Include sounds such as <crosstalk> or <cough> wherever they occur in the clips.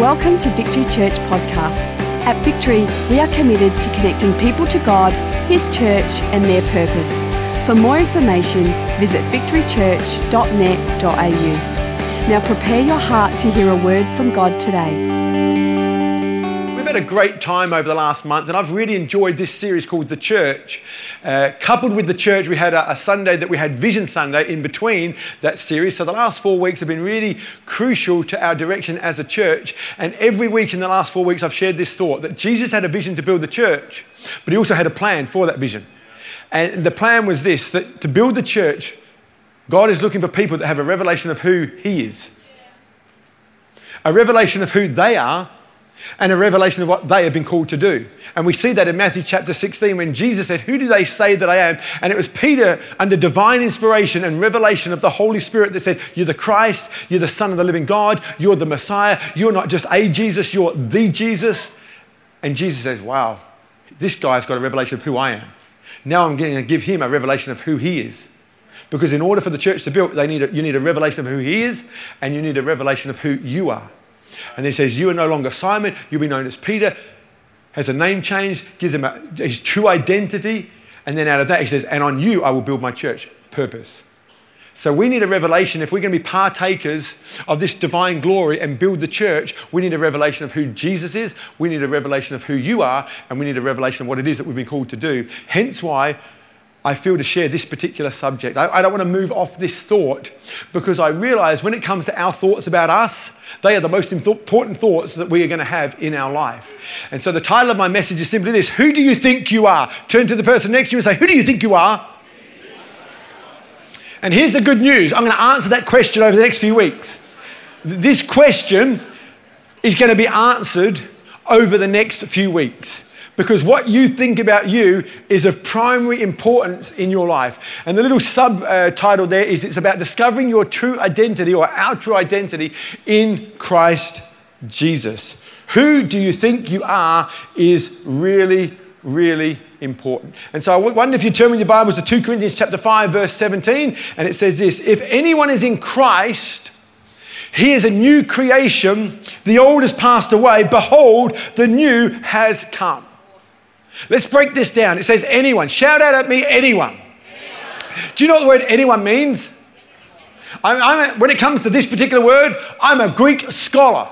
Welcome to Victory Church Podcast. At Victory, we are committed to connecting people to God, His church, and their purpose. For more information, visit victorychurch.net.au. Now prepare your heart to hear a word from God today We've had a great time over the last month, and I've really enjoyed this series called The Church. Uh, coupled with The Church, we had a, a, Sunday that we had Vision Sunday in between that series. So the last four weeks have been really crucial to our direction as a church. And every week in the last four weeks, I've shared this thought that Jesus had a vision to build the church, but he also had a plan for that vision. And the plan was this that to build the church, God is looking for people that have a revelation of who He is, a revelation of who they are and a revelation of what they have been called to do. And we see that in Matthew chapter 16 when Jesus said, Who do they say that I am? And it was Peter, under divine inspiration and revelation of the Holy Spirit, that said, You're the Christ, you're the Son of the living God, you're the Messiah, you're not just a Jesus, you're the Jesus. And Jesus says, Wow, this guy's got a revelation of who I am. Now I'm going to give him a revelation of who he is. Because in order for the church to build, they need a, you need a revelation of who he is, and you need a revelation of who you are. And he says, You are no longer Simon, you'll be known as Peter. Has a name change, gives him a, his true identity. And then out of that, he says, And on you I will build my church. Purpose. So we need a revelation. If we're going to be partakers of this divine glory and build the church, we need a revelation of who Jesus is, we need a revelation of who you are, and we need a revelation of what it is that we've been called to do. Hence why I feel to share this particular subject. I, I, don't want to move off this thought because I realize when it comes to our thoughts about us, they are the most important thoughts that we are going to have in our life. And so the title of my message is simply this Who do you think you are? Turn to the person next to you and say, Who do you think you are? And here's the good news I'm going to answer that question over the next few weeks. This question is going to be answered over the next few weeks because what you think about you is of primary importance in your life. And the little subtitle there is it's about discovering your true identity or true identity in Christ Jesus. Who do you think you are is really, really important. And so I wonder if you turn with your Bibles to 2 Corinthians chapter 5, verse 17, and it says this If anyone is in Christ, he is a new creation. The old has passed away. Behold, the new has come. Let's break this down. It says anyone. Shout out at me, anyone. anyone. Do you know what the word anyone means? I'm, I'm a, when it comes to this particular word, I'm a Greek scholar.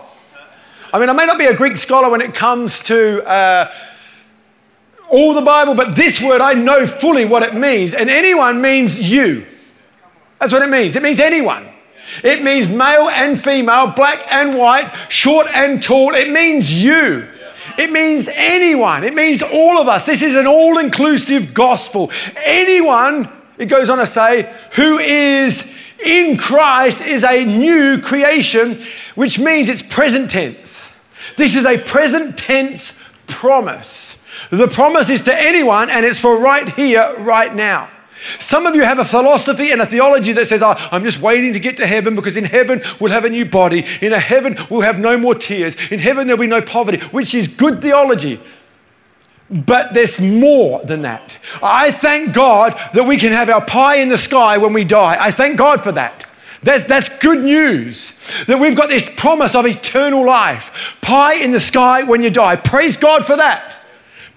I mean, I may not be a Greek scholar when it comes to uh, all the Bible, but this word I know fully what it means. And anyone means you. That's what it means. It means anyone. It means male and female, black and white, short and tall. It means you. It means anyone. It means all of us. This is an all inclusive gospel. Anyone, it goes on to say, who is in Christ is a new creation, which means it's present tense. This is a present tense promise. The promise is to anyone, and it's for right here, right now. Some of you have a philosophy and a theology that says, oh, I'm just waiting to get to heaven because in heaven we'll have a new body. In a heaven we'll have no more tears. In heaven there'll be no poverty, which is good theology. But there's more than that. I thank God that we can have our pie in the sky when we die. I thank God for that. That's, that's good news that we've got this promise of eternal life. Pie in the sky when you die. Praise God for that.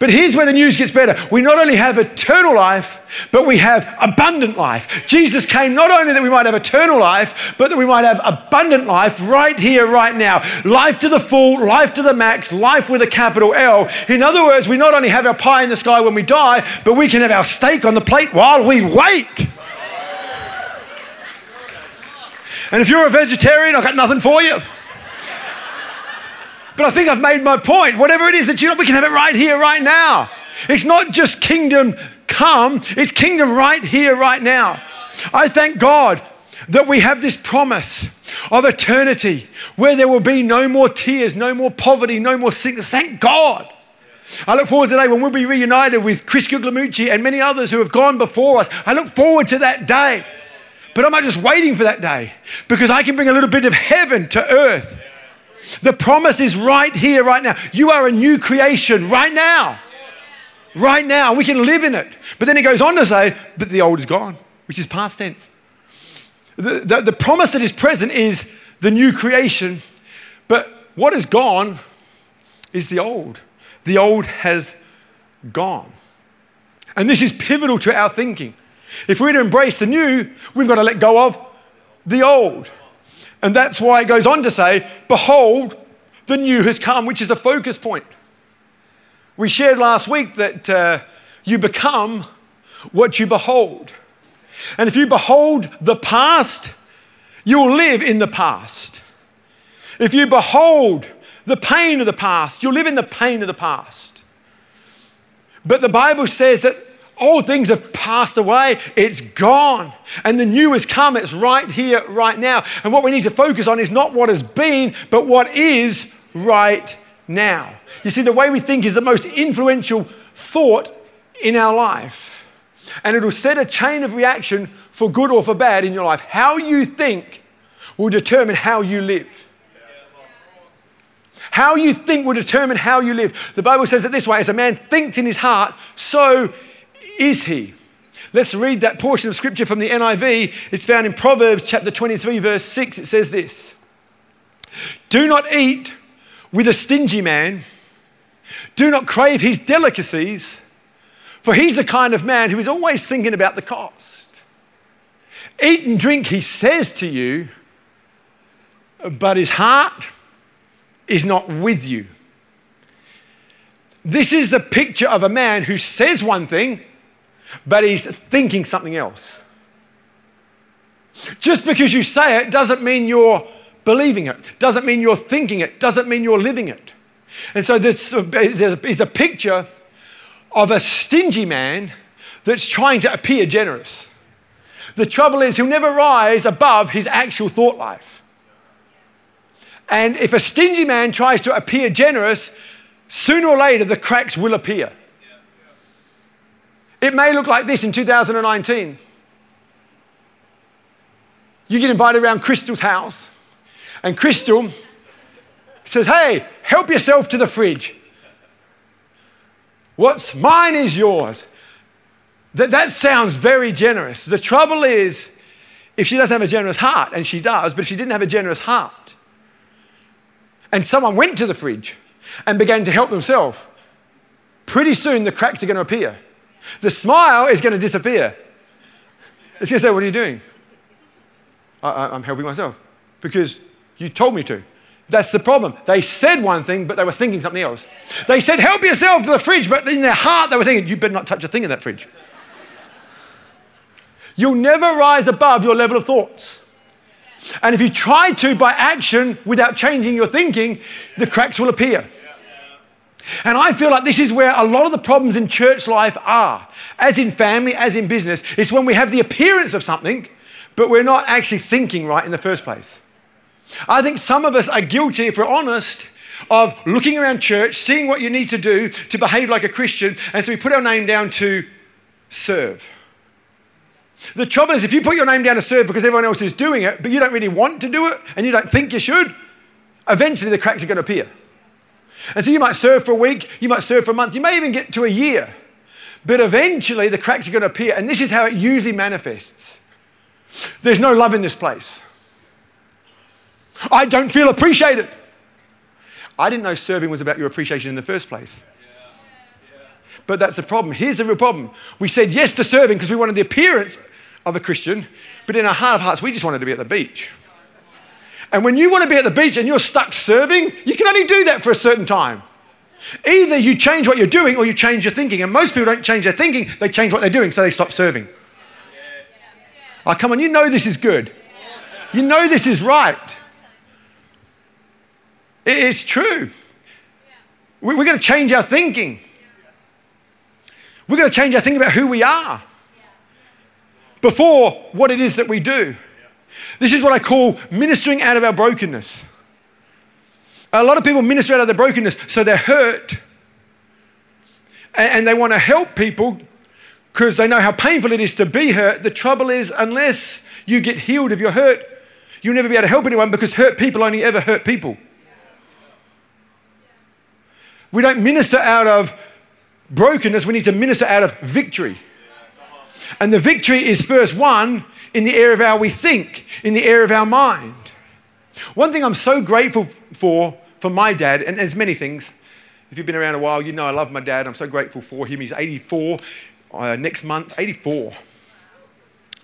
But here's where the news gets better. We not only have eternal life, but we have abundant life. Jesus came not only that we might have eternal life, but that we might have abundant life right here, right now. Life to the full, life to the max, life with a capital L. In other words, we not only have our pie in the sky when we die, but we can have our steak on the plate while we wait. And if you're a vegetarian, I've got nothing for you. But I think I've made my point. Whatever it is that you know, we can have it right here, right now. It's not just kingdom come, it's kingdom right here, right now. I thank God that we have this promise of eternity where there will be no more tears, no more poverty, no more sickness. Thank God. I look forward to the day when we'll be reunited with Chris Guglielmucci and many others who have gone before us. I look forward to that day. But I'm not just waiting for that day because I can bring a little bit of heaven to earth the promise is right here, right now. You are a new creation right now. Right now. We can live in it. But then he goes on to say, but the old is gone, which is past tense. The, the, the promise that is present is the new creation, but what is gone is the old. The old has gone. And this is pivotal to our thinking. If we're to embrace the new, we've got to let go of the old. And that's why it goes on to say, Behold, the new has come, which is a focus point. We shared last week that uh, you become what you behold. And if you behold the past, you will live in the past. If you behold the pain of the past, you'll live in the pain of the past. But the Bible says that all things have passed away, it's gone, and the new has come. It's right here, right now. And what we need to focus on is not what has been, but what is right now. You see, the way we think is the most influential thought in our life, and it'll set a chain of reaction for good or for bad in your life. How you think will determine how you live. How you think will determine how you live. The Bible says it this way as a man thinks in his heart, so is he. Let's read that portion of scripture from the NIV. It's found in Proverbs chapter 23, verse 6. It says this Do not eat with a stingy man, do not crave his delicacies, for he's the kind of man who is always thinking about the cost. Eat and drink, he says to you, but his heart is not with you. This is the picture of a man who says one thing, but he's thinking something else. Just because you say it doesn't mean you're believing it, doesn't mean you're thinking it, doesn't mean you're living it. And so this is a picture of a stingy man that's trying to appear generous. The trouble is, he'll never rise above his actual thought life. And if a stingy man tries to appear generous, sooner or later the cracks will appear. It may look like this in 2019. You get invited around Crystal's house, and Crystal says, Hey, help yourself to the fridge. What's mine is yours. That, that sounds very generous. The trouble is, if she doesn't have a generous heart, and she does, but if she didn't have a generous heart, and someone went to the fridge and began to help themselves, pretty soon the cracks are going to appear. The smile is going to disappear. It's going to say, What are you doing? I, am helping myself because you told me to. That's the problem. They said one thing, but they were thinking something else. They said, Help yourself to the fridge, but in their heart they were thinking, You better not touch a thing in that fridge. You'll never rise above your level of thoughts. And if you try to by action without changing your thinking, the cracks will appear. And I feel like this is where a lot of the problems in church life are, as in family, as in business. It's when we have the appearance of something, but we're not actually thinking right in the first place. I think some of us are guilty, if we're honest, of looking around church, seeing what you need to do to behave like a Christian, and so we put our name down to serve. The trouble is, if you put your name down to serve because everyone else is doing it, but you don't really want to do it and you don't think you should, eventually the cracks are going to appear. And so you might serve for a week, you might serve for a month, you may even get to a year, but eventually the cracks are going to appear. And this is how it usually manifests there's no love in this place. I don't feel appreciated. I didn't know serving was about your appreciation in the first place. But that's the problem. Here's the real problem. We said yes to serving because we wanted the appearance of a Christian, but in our heart of hearts, we just wanted to be at the beach. And when you want to be at the beach and you're stuck serving, you can only do that for a certain time. Either you change what you're doing or you change your thinking. And most people don't change their thinking, they change what they're doing, so they stop serving. Yes. Oh, come on, you know this is good. You know this is right. It's true. We're going to change our thinking. We're going to change our thinking about who we are before what it is that we do. This is what I call ministering out of our brokenness. A lot of people minister out of their brokenness, so they're hurt and they want to help people because they know how painful it is to be hurt. The trouble is, unless you get healed of your hurt, you'll never be able to help anyone because hurt people only ever hurt people. We don't minister out of brokenness, we need to minister out of victory. And the victory is first won in the area of how we think, in the area of our mind. One thing I'm so grateful for for my dad, and there's many things. If you've been around a while, you know I love my dad. I'm so grateful for him. He's 84 uh, next month, 84.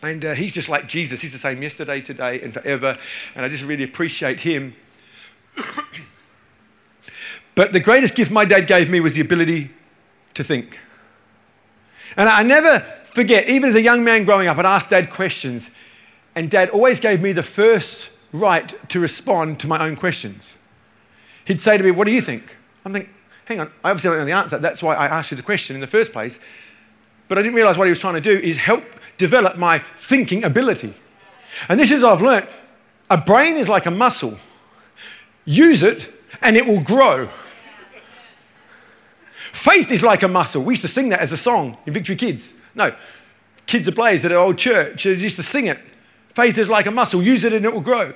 And uh, he's just like Jesus. He's the same yesterday, today, and forever. And I just really appreciate him. <coughs> but the greatest gift my dad gave me was the ability to think. And I never forget, even as a young man growing up, I'd ask dad questions. And dad always gave me the first right to respond to my own questions. He'd say to me, What do you think? I'm thinking, Hang on, I obviously don't know the answer. That's why I asked you the question in the first place. But I didn't realize what he was trying to do is help develop my thinking ability. And this is what I've learned a brain is like a muscle. Use it and it will grow. Faith is like a muscle. We used to sing that as a song in Victory Kids. No, Kids are Ablaze at our old church they used to sing it. Faith is like a muscle. Use it and it will grow.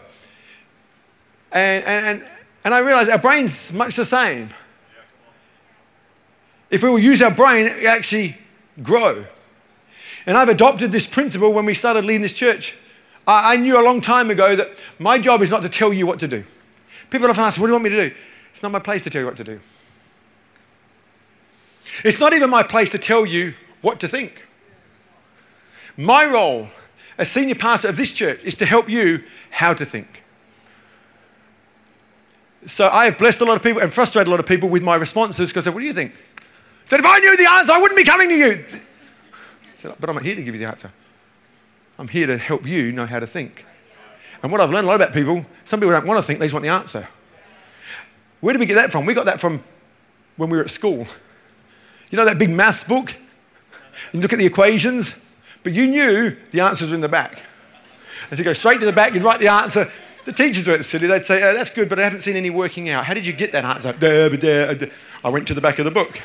And, and, and I realized our brain's much the same. If we will use our brain, it actually grow. And I've adopted this principle when we started leading this church. I, I knew a long time ago that my job is not to tell you what to do. People often ask, What do you want me to do? It's not my place to tell you what to do. It's not even my place to tell you what to think. My role as senior pastor of this church is to help you how to think. So I have blessed a lot of people and frustrated a lot of people with my responses because I said, What do you think? I said, If I knew the answer, I wouldn't be coming to you. Said, but I'm not here to give you the answer. I'm here to help you know how to think. And what I've learned a lot about people, some people don't want to think, they just want the answer. Where did we get that from? We got that from when we were at school. You know that big maths book? You look at the equations, but you knew the answers were in the back. And you go straight to the back, you'd write the answer. The teachers weren't silly. They'd say, oh, that's good, but I haven't seen any working out. How did you get that answer? I went to the back of the book.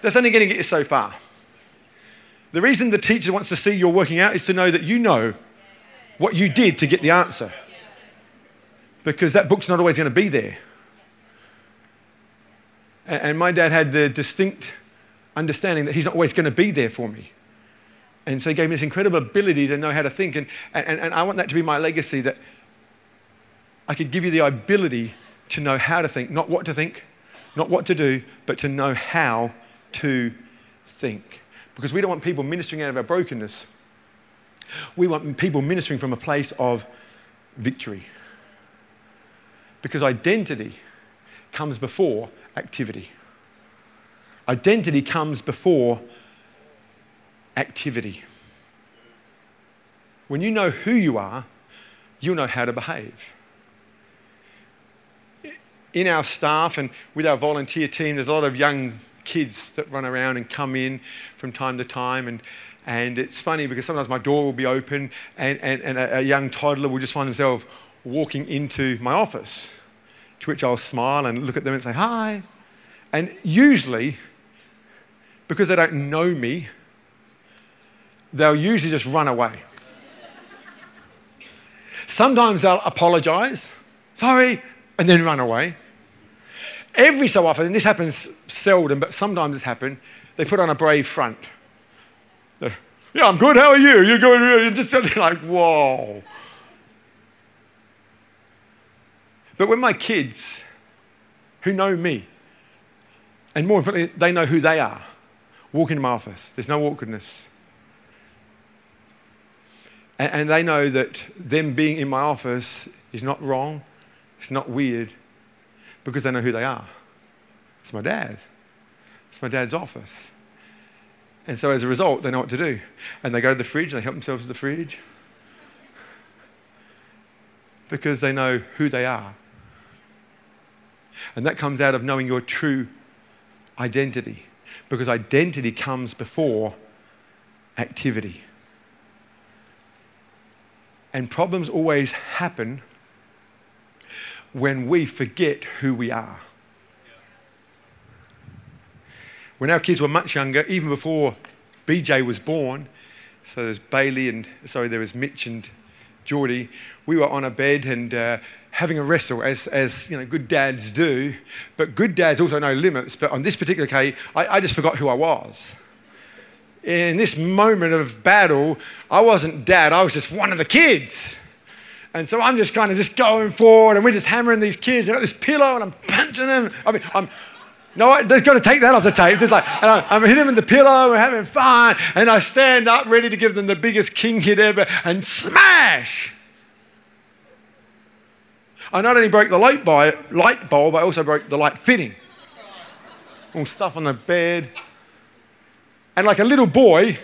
That's only going to get you so far. The reason the teacher wants to see you're working out is to know that you know what you did to get the answer. Because that book's not always going to be there. And my dad had the distinct understanding that he's not always going to be there for me. And so he gave me this incredible ability to know how to think. And, and, and I want that to be my legacy that I could give you the ability to know how to think, not what to think, not what to do, but to know how to think because we don't want people ministering out of our brokenness. We want people ministering from a place of victory. Because identity comes before activity. Identity comes before activity. When you know who you are, you'll know how to behave. In our staff and with our volunteer team, there's a lot of young kids that run around and come in from time to time. And, and it's funny because sometimes my door will be open and, and, and a, a young toddler will just find themselves walking into my office, to which I'll smile and look at them and say, Hi. And usually, because they don't know me, they'll usually just run away. Sometimes they'll apologize, sorry, and then run away. Every so often, and this happens seldom, but sometimes it's happened, they put on a brave front. They're, yeah, I'm good. How are you? You're good. You're just <laughs> like, whoa. But when my kids, who know me, and more importantly, they know who they are, walk into my office, there's no awkwardness. And, and they know that them being in my office is not wrong, it's not weird, because they know who they are. It's my dad. It's my dad's office. And so as a result, they know what to do. And they go to the fridge, and they help themselves to the fridge because they know who they are. And that comes out of knowing your true identity because identity comes before activity. And problems always happen when we forget who we are. When our kids were much younger, even before BJ was born, so there's Bailey and, sorry, there was Mitch and Geordie, we were on a bed and uh, having a wrestle, as, as you know, good dads do. But good dads also know limits. But on this particular case, I, I just forgot who I was. In this moment of battle, I wasn't dad, I was just one of the kids. And so I'm just kind of just going forward and we're just hammering these kids. I got this pillow and I'm punching them. I mean, I'm, no, they've got to take that off the tape. Just like, I, I'm hitting them in the pillow, we're having fun. And I stand up ready to give them the biggest king hit ever and smash. I not only broke the light, bulb, I also broke the light fitting. All stuff on the bed. And like a little boy,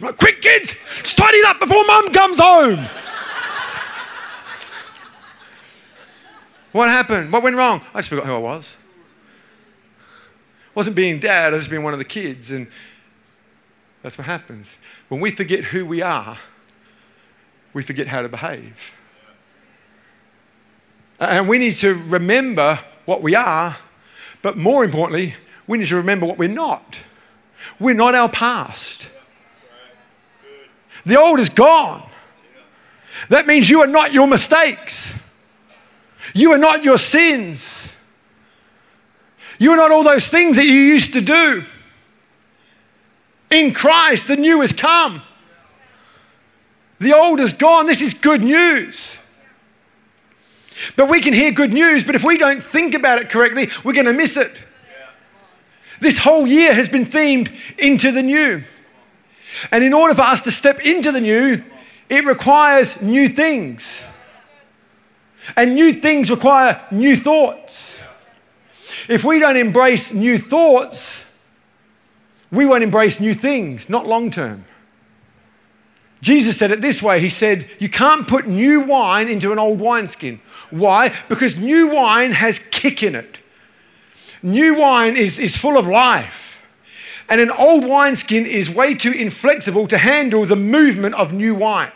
I'm like, quick kids, tidy up before mum comes home. what happened? What went wrong? I just forgot who I was. I wasn't being dad, I was just being one of the kids. And that's what happens. When we forget who we are, we forget how to behave. And we need to remember what we are, but more importantly, we need to remember what we're not. We're not our past. The old is gone. That means you are not your mistakes. You are not your sins. You are not all those things that you used to do. In Christ, the new has come. The old is gone. This is good news. But we can hear good news, but if we don't think about it correctly, we're going to miss it. This whole year has been themed into the new. And in order for us to step into the new, it requires new things. And new things require new thoughts. If we don't embrace new thoughts, we won't embrace new things, not long term. Jesus said it this way He said, You can't put new wine into an old wineskin. Why? Because new wine has kick in it. New wine is, is full of life. And an old wineskin is way too inflexible to handle the movement of new wine.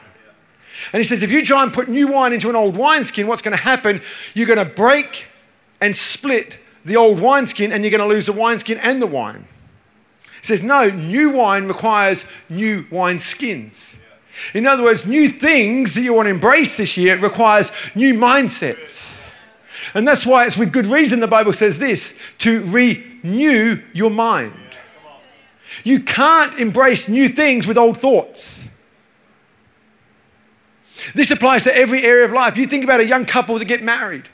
And he says, if you try and put new wine into an old wineskin, what's going to happen? You're going to break and split the old wineskin, and you're going to lose the wineskin and the wine. He says, no, new wine requires new wineskins. In other words, new things that you want to embrace this year requires new mindsets. And that's why it's with good reason the Bible says this to renew your mind. You can't embrace new things with old thoughts. This applies to every area of life. You think about a young couple that get married.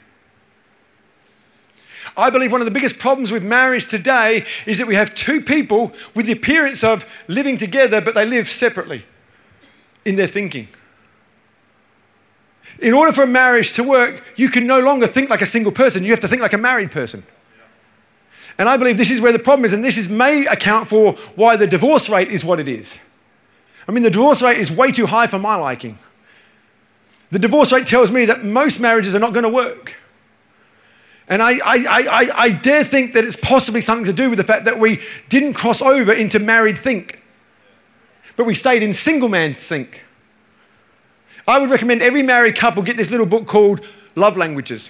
I believe one of the biggest problems with marriage today is that we have two people with the appearance of living together, but they live separately in their thinking. In order for a marriage to work, you can no longer think like a single person, you have to think like a married person. And I believe this is where the problem is, and this is, may account for why the divorce rate is what it is. I mean, the divorce rate is way too high for my liking. The divorce rate tells me that most marriages are not going to work. And I, I, I, I, dare think that it's possibly something to do with the fact that we didn't cross over into married think, but we stayed in single man think. I would recommend every married couple get this little book called Love Languages.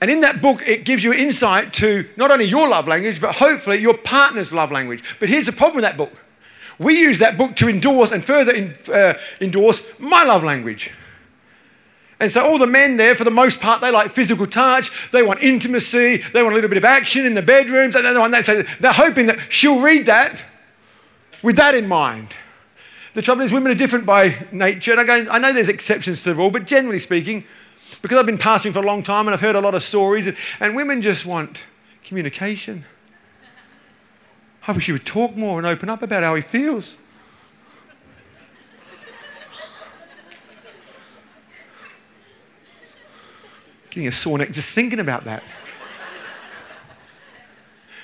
And in that book, it gives you insight to not only your love language, but hopefully your partner's love language. But here's the problem with that book we use that book to endorse and further in, uh, endorse my love language. And so all the men there, for the most part, they like physical touch, they want intimacy, they want a little bit of action in the bedrooms, and they they're hoping that she'll read that with that in mind. The trouble is, women are different by nature. And I, I know there's exceptions to the rule, but generally speaking, because I've been pastoring for a long time and I've heard a lot of stories, and, and women just want communication. I wish he would talk more and open up about how he feels. Getting a sore neck just thinking about that.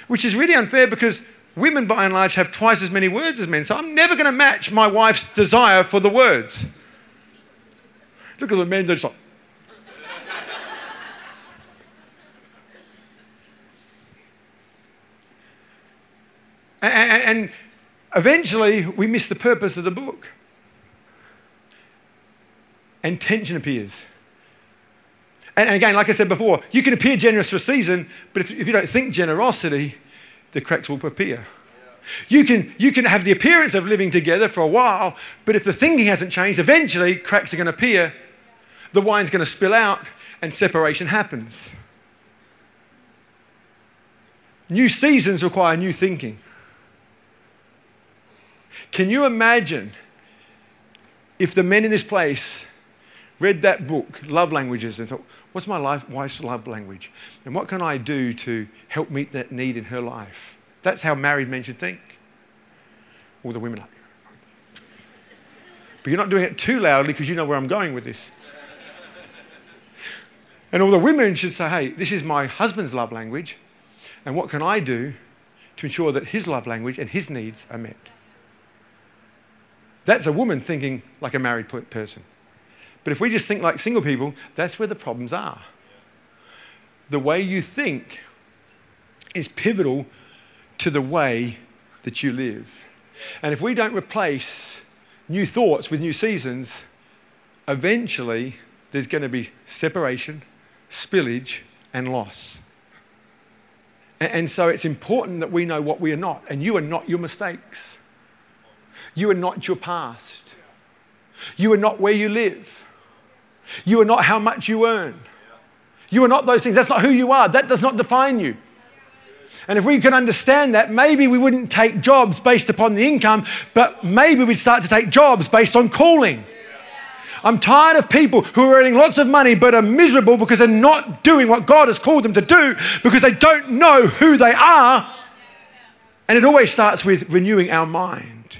Which is really unfair because women, by and large, have twice as many words as men. So I'm never going to match my wife's desire for the words. Look at the men, they're just like, And eventually, we miss the purpose of the book. And tension appears. And again, like I said before, you can appear generous for a season, but if, you don't think generosity, the cracks will appear. You can, you can have the appearance of living together for a while, but if the thinking hasn't changed, eventually cracks are going to appear, the wine's going to spill out, and separation happens. New seasons require new thinking. Can you imagine if the men in this place read that book, Love Languages, and thought, what's my life, wife's love language? And what can I do to help meet that need in her life? That's how married men should think. All the women are. But you're not doing it too loudly because you know where I'm going with this. And all the women should say, hey, this is my husband's love language. And what can I do to ensure that his love language and his needs are met? That's a woman thinking like a married person. But if we just think like single people, that's where the problems are. The way you think is pivotal to the way that you live. And if we don't replace new thoughts with new seasons, eventually there's going to be separation, spillage, and loss. And so it's important that we know what we are not. And you are not your mistakes. You are not your past. You are not where you live. You are not how much you earn. You are not those things. That's not who you are. That does not define you. And if we can understand that, maybe we wouldn't take jobs based upon the income, but maybe we'd start to take jobs based on calling. I'm tired of people who are earning lots of money but are miserable because they're not doing what God has called them to do because they don't know who they are. And it always starts with renewing our mind.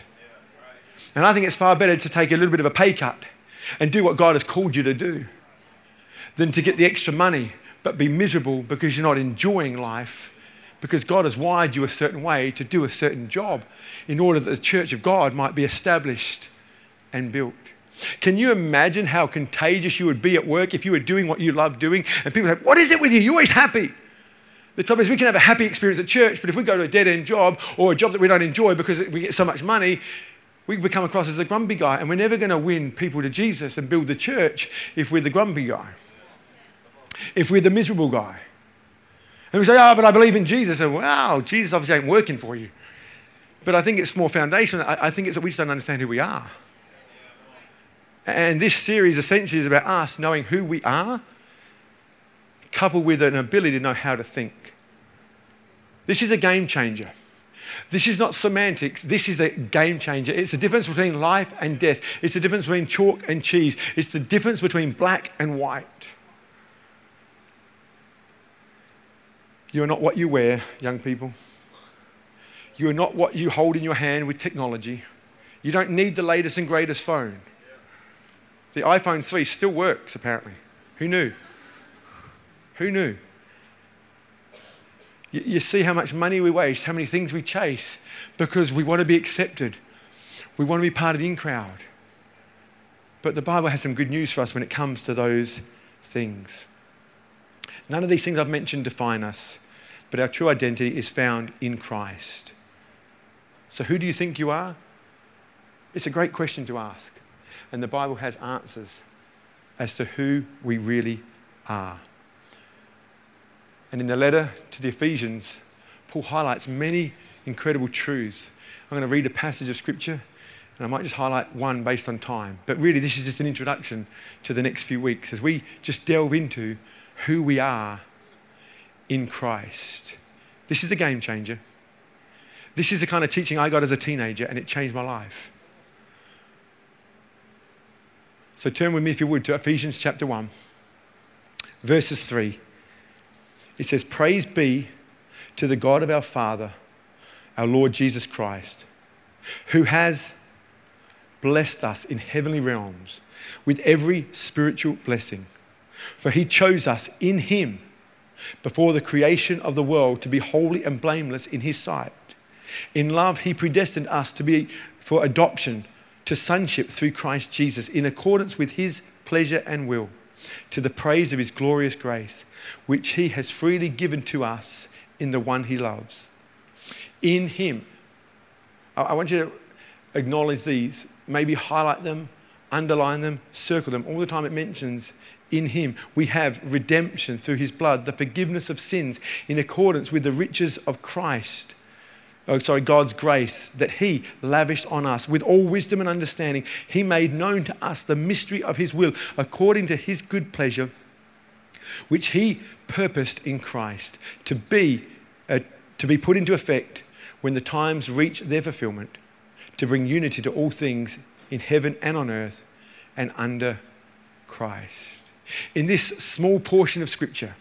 And I think it's far better to take a little bit of a pay cut and do what God has called you to do than to get the extra money but be miserable because you're not enjoying life because God has wired you a certain way to do a certain job in order that the church of God might be established and built. Can you imagine how contagious you would be at work if you were doing what you love doing and people say, What is it with you? You're always happy. The trouble is, we can have a happy experience at church, but if we go to a dead end job or a job that we don't enjoy because we get so much money, we become across as a grumpy guy, and we're never going to win people to Jesus and build the church if we're the grumpy guy, if we're the miserable guy. And we say, oh, but I believe in Jesus. And wow, Jesus obviously ain't working for you. But I think it's more foundational. I, I think it's that we just don't understand who we are. And this series essentially is about us knowing who we are, coupled with an ability to know how to think. This is a game changer. This is not semantics. This is a game changer. It's the difference between life and death. It's the difference between chalk and cheese. It's the difference between black and white. You are not what you wear, young people. You are not what you hold in your hand with technology. You don't need the latest and greatest phone. The iPhone 3 still works, apparently. Who knew? Who knew? You, see how much money we waste, how many things we chase because we want to be accepted. We want to be part of the in crowd. But the Bible has some good news for us when it comes to those things. None of these things I've mentioned define us, but our true identity is found in Christ. So, who do you think you are? It's a great question to ask. And the Bible has answers as to who we really are. And in the letter to the Ephesians, Paul highlights many incredible truths. I'm going to read a passage of scripture and I might just highlight one based on time. But really, this is just an introduction to the next few weeks as we just delve into who we are in Christ. This is the game changer. This is the kind of teaching I got as a teenager, and it changed my life. So turn with me, if you would, to Ephesians chapter 1, verses 3. It says, Praise be to the God of our Father, our Lord Jesus Christ, who has blessed us in heavenly realms with every spiritual blessing. For he chose us in him before the creation of the world to be holy and blameless in his sight. In love, he predestined us to be for adoption to sonship through Christ Jesus in accordance with his pleasure and will to the praise of his glorious grace, which he has freely given to us in the one he loves. In him, I want you to acknowledge these, maybe highlight them, underline them, circle them. All the time it mentions in him we have redemption through his blood, the forgiveness of sins in accordance with the riches of Christ oh, sorry, God's grace that He lavished on us with all wisdom and understanding. He made known to us the mystery of His will according to His good pleasure, which He purposed in Christ to be, uh, to be put into effect when the times reach their fulfillment, to bring unity to all things in heaven and on earth and under Christ. In this small portion of Scripture,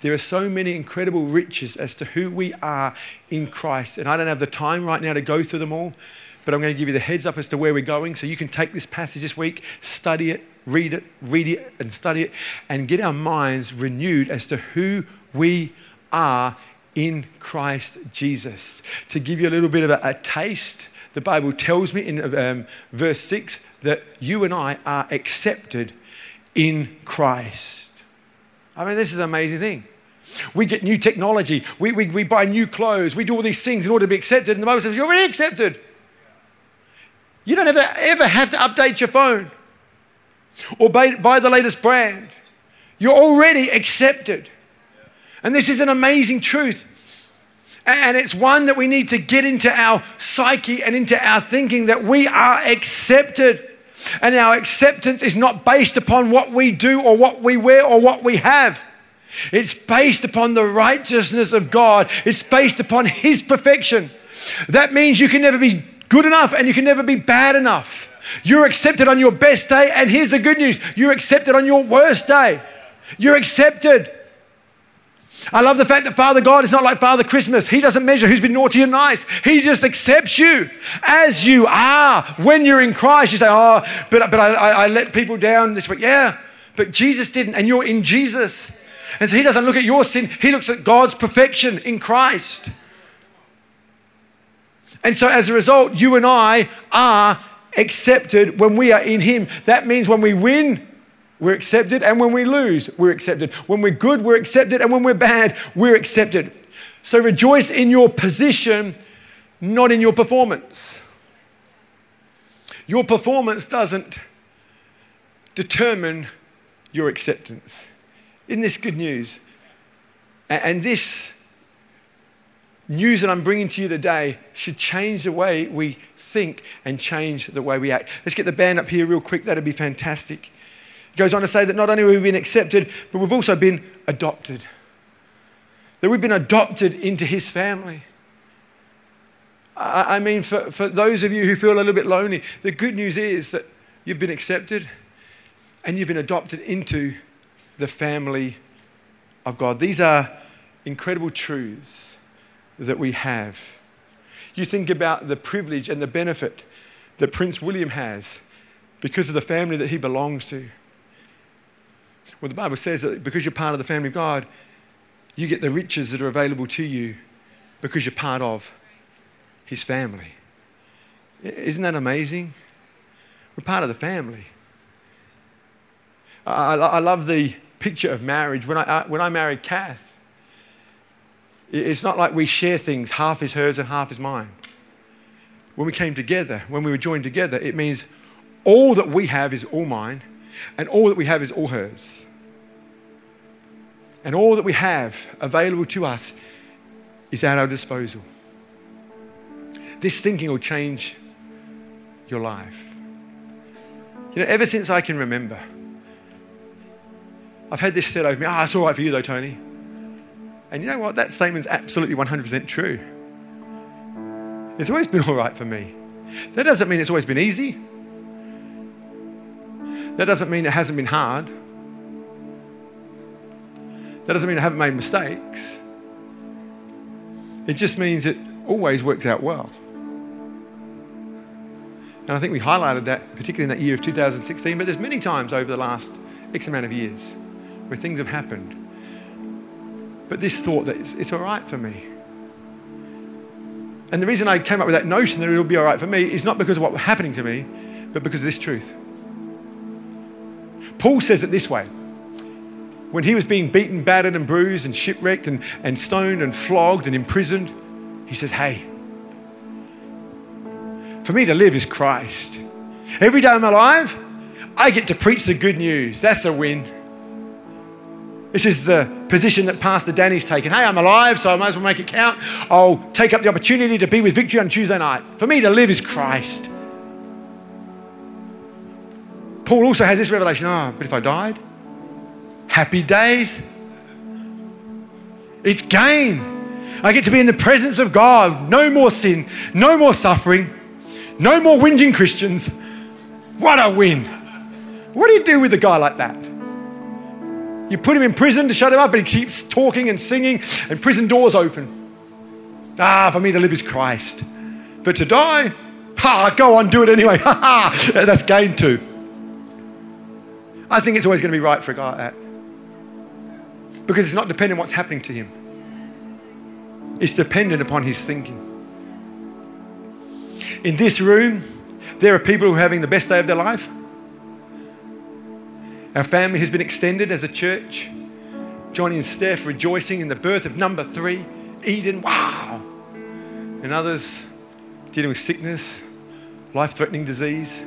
there are so many incredible riches as to who we are in Christ. And I don't have the time right now to go through them all, but I'm going to give you the heads up as to where we're going so you can take this passage this week, study it, read it, read it, and study it, and get our minds renewed as to who we are in Christ Jesus. To give you a little bit of a, a taste, the Bible tells me in um, verse 6 that you and I are accepted in Christ. I mean, this is an amazing thing. We get new technology, we, we, we buy new clothes, we do all these things in order to be accepted, and the Bible says, You're already accepted. You don't ever, ever have to update your phone or buy, buy the latest brand. You're already accepted. And this is an amazing truth. And it's one that we need to get into our psyche and into our thinking that we are accepted. And our acceptance is not based upon what we do or what we wear or what we have. It's based upon the righteousness of God, it's based upon His perfection. That means you can never be good enough and you can never be bad enough. You're accepted on your best day, and here's the good news you're accepted on your worst day. You're accepted. I love the fact that Father God is not like Father Christmas. He doesn't measure who's been naughty and nice. He just accepts you as you are. When you're in Christ, you say, Oh, but, but I, I, I let people down this week. Yeah, but Jesus didn't, and you're in Jesus. And so He doesn't look at your sin, He looks at God's perfection in Christ. And so as a result, you and I are accepted when we are in Him. That means when we win, we're accepted, and when we lose, we're accepted. When we're good, we're accepted, and when we're bad, we're accepted. So rejoice in your position, not in your performance. Your performance doesn't determine your acceptance. Isn't this good news? And this news that I'm bringing to you today should change the way we think and change the way we act. Let's get the band up here real quick. That'd be fantastic. He goes on to say that not only have we been accepted, but we've also been adopted. That we've been adopted into his family. I, mean, for, for those of you who feel a little bit lonely, the good news is that you've been accepted and you've been adopted into the family of God. These are incredible truths that we have. You think about the privilege and the benefit that Prince William has because of the family that he belongs to. Well, the Bible says that because you're part of the family of God, you get the riches that are available to you because you're part of His family. Isn't that amazing? We're part of the family. I, I love the picture of marriage. When I, when I married Kath, it's not like we share things, half is hers and half is mine. When we came together, when we were joined together, it means all that we have is all mine, and all that we have is all hers. And all that we have available to us is at our disposal. This thinking will change your life. You know, ever since I can remember, I've had this said over me, ah, oh, it's all right for you though, Tony. And you know what? That statement's absolutely 100% true. It's always been <laughs> all right for me. That doesn't mean it's always been easy. That doesn't mean it hasn't been hard. That doesn't mean I haven't made mistakes. It just means it always works out well. And I think we highlighted that, particularly in that year of 2016, but there's many times over the last X amount of years where things have happened. But this thought that it's, it's all right for me. And the reason I came up with that notion that it'll be all right for me is not because of what was happening to me, but because of this truth. Paul says it this way when he was being beaten, battered, and bruised, and shipwrecked, and, and stoned, and flogged, and imprisoned, he says, Hey, for me to live is Christ. Every day I'm alive, I get to preach the good news. That's a win. This is the position that Pastor Danny's taken. Hey, I'm alive, so I might as well make it count. I'll take up the opportunity to be with Victory on Tuesday night. For me to live is Christ. Paul also has this revelation oh, but if I died, happy days. It's gain. I get to be in the presence of God. No more sin, no more suffering, no more whinging Christians. What a win. What do you do with a guy like that? You put him in prison to shut him up, but he keeps talking and singing, and prison doors open. Ah, for me to live is Christ. But to die, ha, go on, do it anyway. <laughs> Ha ha, that's gain too. I think it's always going to be right for a guy like. Because it's not dependent on what's happening to him. It's dependent upon his thinking. In this room, there are people who are having the best day of their life. Our family has been extended as a church. Johnny and Steph rejoicing in the birth of number three, Eden. Wow. And others dealing with sickness, life threatening disease.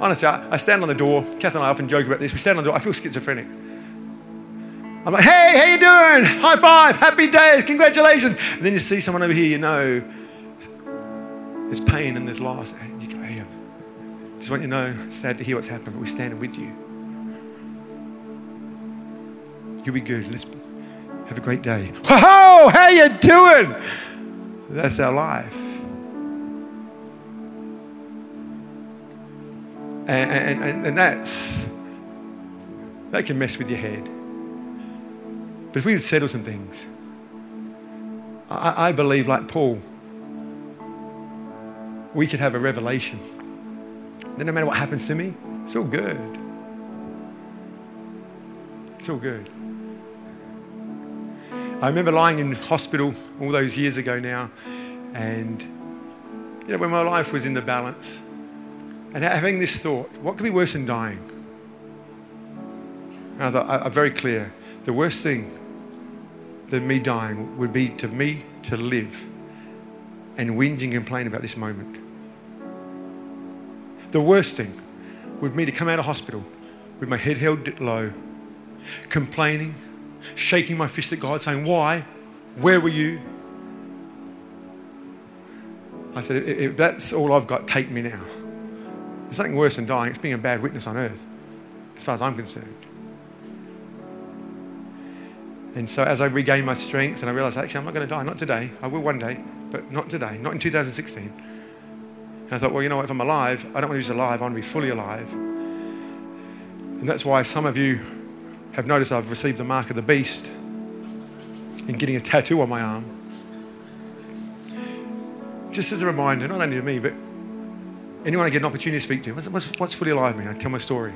Honestly, I, I, stand on the door. Kath and I often joke about this. We stand on the door. I feel schizophrenic. I'm like, hey, how you doing? High five, happy days, congratulations. And then you see someone over here, you know, there's pain and there's loss. And you go, hey, um, just want you to know, sad to hear what's happened, but we're standing with you. You'll be good. Let's have a great day. Ho ho! how you doing? That's our life. And, and, and, that's, that can mess with your head. But if we would settle some things, I, I believe, like Paul, we could have a revelation. that no matter what happens to me, it's all good. It's all good. I remember lying in hospital all those years ago now, and you know, when my life was in the balance, and having this thought, what could be worse than dying? And I thought, I'm very clear. The worst thing than me dying would be to me to live and whinge and complain about this moment. The worst thing would be to come out of hospital with my head held low, complaining, shaking my fist at God, saying, Why? Where were you? I said, If that's all I've got, take me now. There's nothing worse than dying. It's being a bad witness on earth, as far as I'm concerned. And so as I regained my strength and I realized, actually, I'm not going to die. Not today. I will one day, but not today. Not in 2016. And I thought, well, you know what? If I'm alive, I don't want to be just alive. I want to be fully alive. And that's why some of you have noticed I've received the mark of the beast in getting a tattoo on my arm. Just as a reminder, not only to me, but anyone I get an opportunity to speak to, what's, what's, what's fully alive mean? I tell my story.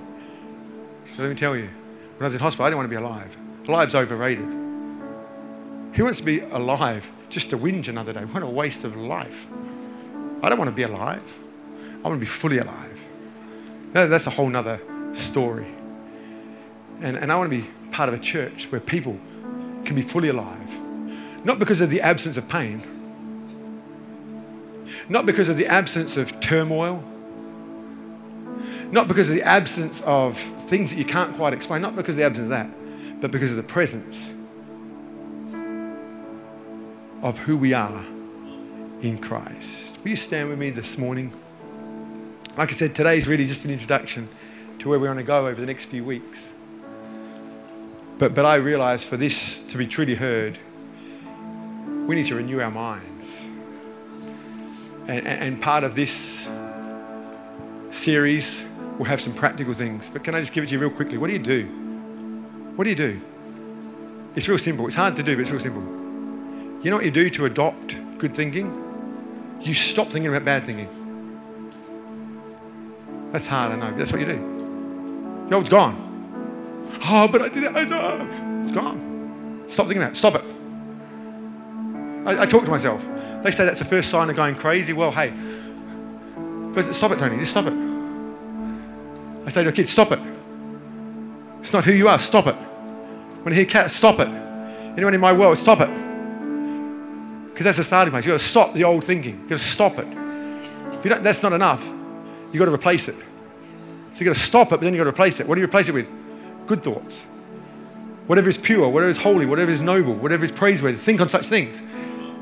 So let me tell you. When I was in hospital, I didn't want to be alive. Life's overrated. Who wants to be alive just to whinge another day? What a waste of life. I don't want to be alive. I want to be fully alive. That's a whole nother story. And, and I want to be part of a church where people can be fully alive. Not because of the absence of pain, not because of the absence of turmoil, not because of the absence of things that you can't quite explain, not because of the absence of that, but because of the presence of who we are in Christ. Will you stand with me this morning? Like I said, today is really just an introduction to where we want to go over the next few weeks. But, but I realize for this to be truly heard, we need to renew our minds. And, and part of this series will have some practical things. But can I just give it to you real quickly? What do you do? What do you do? It's real simple. It's hard to do, but it's real simple. You know what you do to adopt good thinking? You stop thinking about bad thinking. That's hard, I know. That's what you do. Oh, the old's gone. Oh, but I did it. I, it's gone. Stop thinking that. Stop it. I, I talk to myself. They say that's the first sign of going crazy. Well, hey, stop it, Tony. Just stop it. I say to a kid, stop it. It's not who you are. Stop it. When you hear Kath, stop it. Anyone in my world, stop it. Because that's the starting place. You've got to stop the old thinking. You've got to stop it. If you don't, that's not enough. You've got to replace it. So you've got to stop it, but then you've got to replace it. What do you replace it with? Good thoughts. Whatever is pure, whatever is holy, whatever is noble, whatever is praiseworthy, think on such things.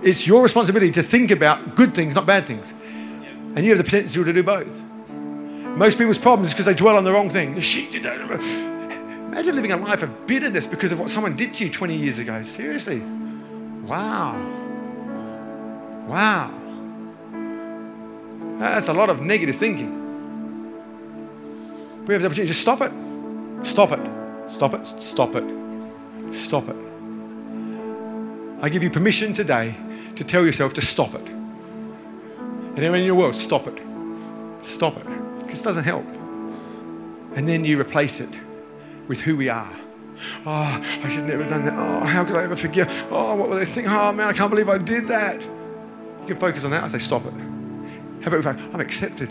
It's your responsibility to think about good things, not bad things. And you have the potential to do both. Most people's problems is because they dwell on the wrong thing. She did that. Imagine living a life of bitterness because of what someone did to you 20 years ago. Seriously. Wow. Wow. That's a lot of negative thinking. We have the opportunity. Just stop it. Stop it. Stop it. Stop it. Stop it. I give you permission today to tell yourself to stop it. And everyone in your world, stop it. Stop it. Because it doesn't help. And then you replace it with who we are. Oh, I should never have done that. Oh, how could I ever forgive? Oh, what will they think? Oh, man, I can't believe I did that. You can focus on that. I say, stop it. How about say, I'm accepted.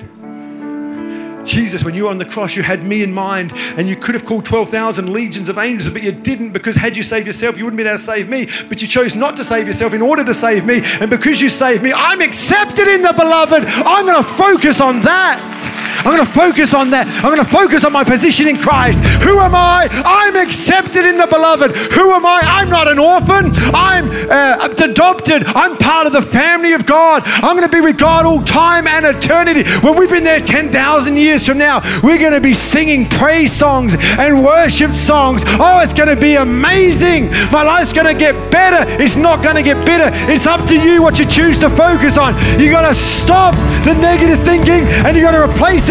Jesus, when you were on the cross, you had me in mind, and you could have called 12,000 legions of angels, but you didn't because had you saved yourself, you wouldn't been able to save me. But you chose not to save yourself in order to save me. And because you saved me, I'm accepted in the beloved. I'm going to focus on that. I'm going to focus on that. I'm going to focus on my position in Christ. Who am I? I'm accepted in the beloved. Who am I? I'm not an orphan. I'm uh, adopted. I'm part of the family of God. I'm going to be with God all time and eternity. When we've been there 10,000 years, from now, we're going to be singing praise songs and worship songs. Oh, it's going to be amazing. My life's going to get better. It's not going to get bitter. It's up to you what you choose to focus on. You got to stop the negative thinking and you got to replace